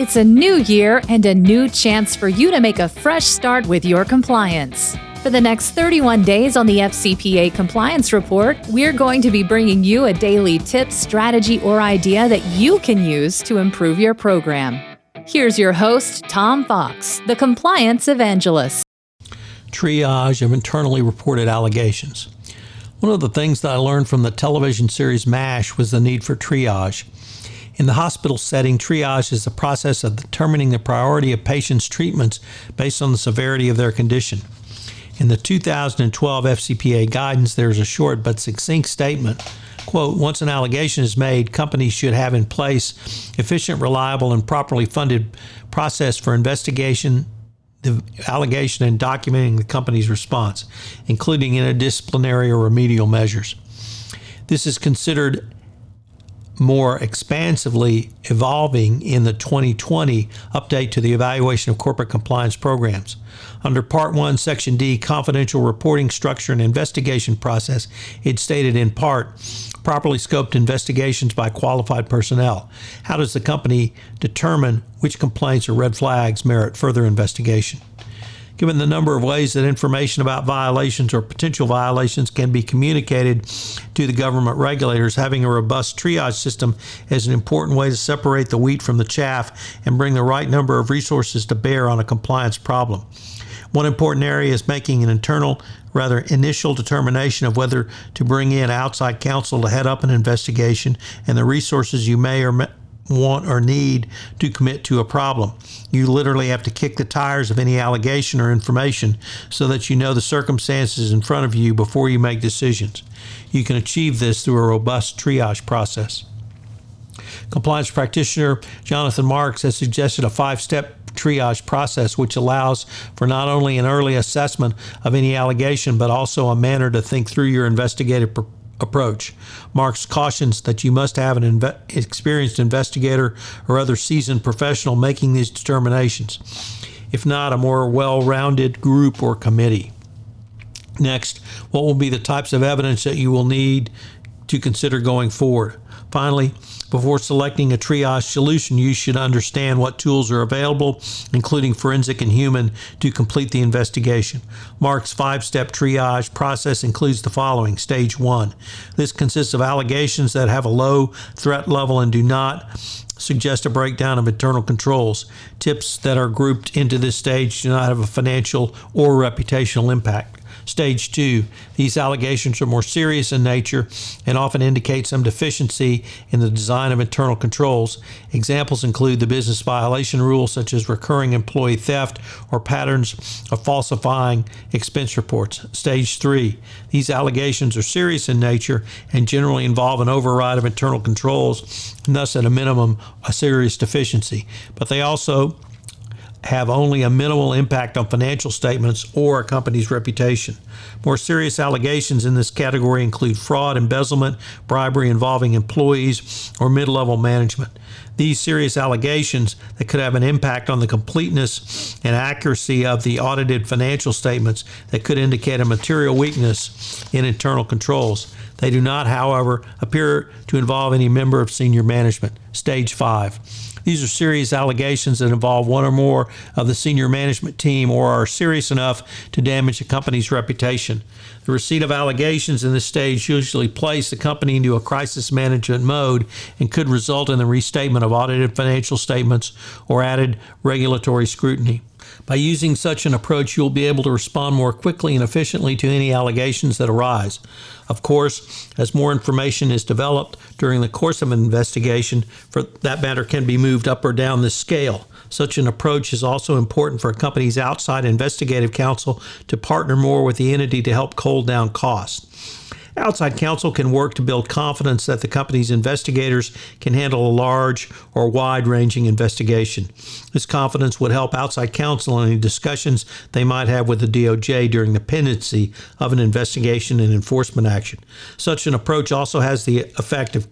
It's a new year and a new chance for you to make a fresh start with your compliance. For the next 31 days on the FCPA Compliance Report, we're going to be bringing you a daily tip, strategy, or idea that you can use to improve your program. Here's your host, Tom Fox, the Compliance Evangelist. Triage of internally reported allegations. One of the things that I learned from the television series MASH was the need for triage. In the hospital setting, triage is the process of determining the priority of patients' treatments based on the severity of their condition. In the 2012 FCPA guidance, there's a short but succinct statement. Quote, once an allegation is made, companies should have in place efficient, reliable, and properly funded process for investigation, the allegation, and documenting the company's response, including interdisciplinary or remedial measures. This is considered more expansively evolving in the 2020 update to the evaluation of corporate compliance programs. Under Part 1, Section D, confidential reporting structure and investigation process, it stated in part properly scoped investigations by qualified personnel. How does the company determine which complaints or red flags merit further investigation? Given the number of ways that information about violations or potential violations can be communicated to the government regulators, having a robust triage system is an important way to separate the wheat from the chaff and bring the right number of resources to bear on a compliance problem. One important area is making an internal, rather initial determination of whether to bring in outside counsel to head up an investigation and the resources you may or want or need to commit to a problem. You literally have to kick the tires of any allegation or information so that you know the circumstances in front of you before you make decisions. You can achieve this through a robust triage process. Compliance practitioner Jonathan Marks has suggested a five step triage process, which allows for not only an early assessment of any allegation, but also a manner to think through your investigative approach. Marks cautions that you must have an inve- experienced investigator or other seasoned professional making these determinations, if not a more well rounded group or committee. Next, what will be the types of evidence that you will need to consider going forward? Finally, before selecting a triage solution, you should understand what tools are available, including forensic and human, to complete the investigation. Mark's five step triage process includes the following Stage one this consists of allegations that have a low threat level and do not suggest a breakdown of internal controls. Tips that are grouped into this stage do not have a financial or reputational impact. Stage two, these allegations are more serious in nature and often indicate some deficiency in the design of internal controls. Examples include the business violation rule, such as recurring employee theft or patterns of falsifying expense reports. Stage three, these allegations are serious in nature and generally involve an override of internal controls, and thus, at a minimum, a serious deficiency. But they also have only a minimal impact on financial statements or a company's reputation. More serious allegations in this category include fraud, embezzlement, bribery involving employees or mid level management. These serious allegations that could have an impact on the completeness and accuracy of the audited financial statements that could indicate a material weakness in internal controls. They do not, however, appear to involve any member of senior management. Stage 5. These are serious allegations that involve one or more of the senior management team or are serious enough to damage a company's reputation. The receipt of allegations in this stage usually place the company into a crisis management mode and could result in the restatement of audited financial statements or added regulatory scrutiny. By using such an approach, you'll be able to respond more quickly and efficiently to any allegations that arise. Of course, as more information is developed during the course of an investigation, for that matter can be moved up or down the scale. Such an approach is also important for a company's outside investigative counsel to partner more with the entity to help cold down costs. Outside counsel can work to build confidence that the company's investigators can handle a large or wide ranging investigation. This confidence would help outside counsel in any discussions they might have with the DOJ during the pendency of an investigation and enforcement action. Such an approach also has the effect of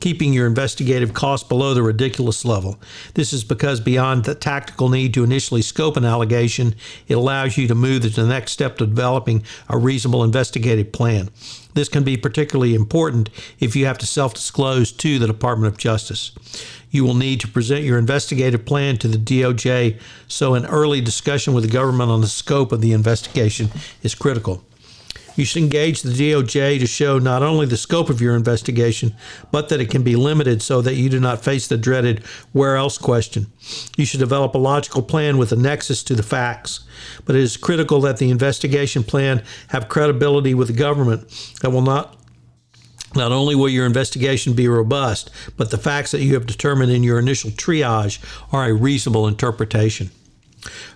keeping your investigative costs below the ridiculous level. This is because beyond the tactical need to initially scope an allegation, it allows you to move to the next step to developing a reasonable investigative plan. This can be particularly important if you have to self disclose to the Department of Justice. You will need to present your investigative plan to the DOJ, so an early discussion with the government on the scope of the investigation is critical. You should engage the DOJ to show not only the scope of your investigation, but that it can be limited so that you do not face the dreaded where else question. You should develop a logical plan with a nexus to the facts, but it is critical that the investigation plan have credibility with the government that will not not only will your investigation be robust, but the facts that you have determined in your initial triage are a reasonable interpretation.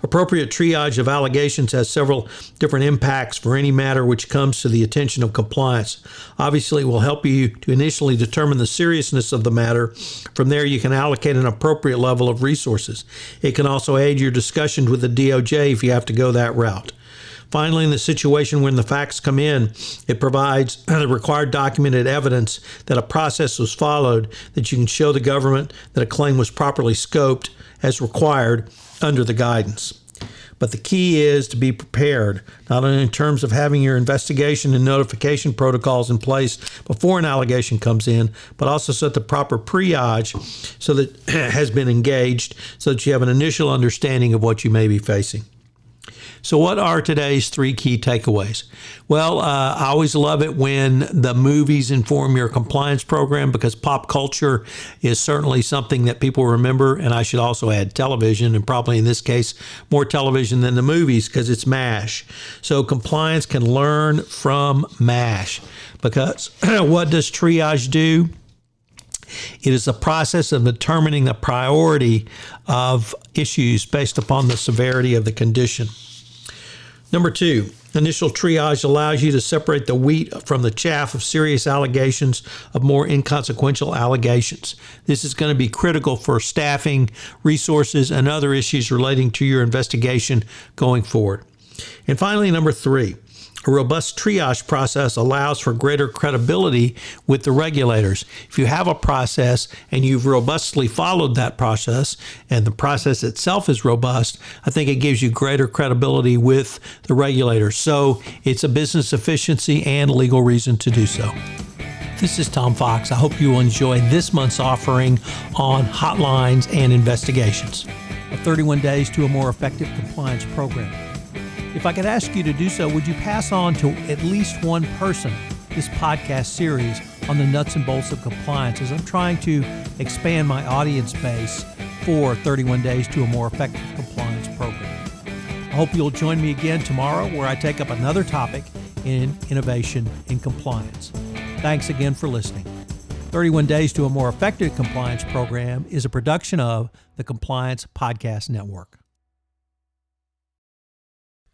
Appropriate triage of allegations has several different impacts for any matter which comes to the attention of compliance. Obviously, it will help you to initially determine the seriousness of the matter. From there, you can allocate an appropriate level of resources. It can also aid your discussions with the DOJ if you have to go that route. Finally, in the situation when the facts come in, it provides the required documented evidence that a process was followed, that you can show the government that a claim was properly scoped as required under the guidance. But the key is to be prepared, not only in terms of having your investigation and notification protocols in place before an allegation comes in, but also so that the proper triage so that has been engaged so that you have an initial understanding of what you may be facing. So, what are today's three key takeaways? Well, uh, I always love it when the movies inform your compliance program because pop culture is certainly something that people remember. And I should also add television, and probably in this case, more television than the movies because it's MASH. So, compliance can learn from MASH because what does triage do? It is a process of determining the priority of issues based upon the severity of the condition. Number two, initial triage allows you to separate the wheat from the chaff of serious allegations of more inconsequential allegations. This is going to be critical for staffing, resources, and other issues relating to your investigation going forward. And finally, number three, a robust triage process allows for greater credibility with the regulators. If you have a process and you've robustly followed that process and the process itself is robust, I think it gives you greater credibility with the regulators. So it's a business efficiency and legal reason to do so. This is Tom Fox. I hope you will enjoy this month's offering on hotlines and investigations. 31 days to a more effective compliance program. If I could ask you to do so, would you pass on to at least one person this podcast series on the nuts and bolts of compliance as I'm trying to expand my audience base for 31 days to a more effective compliance program? I hope you'll join me again tomorrow where I take up another topic in innovation in compliance. Thanks again for listening. 31 Days to a More Effective Compliance Program is a production of the Compliance Podcast Network.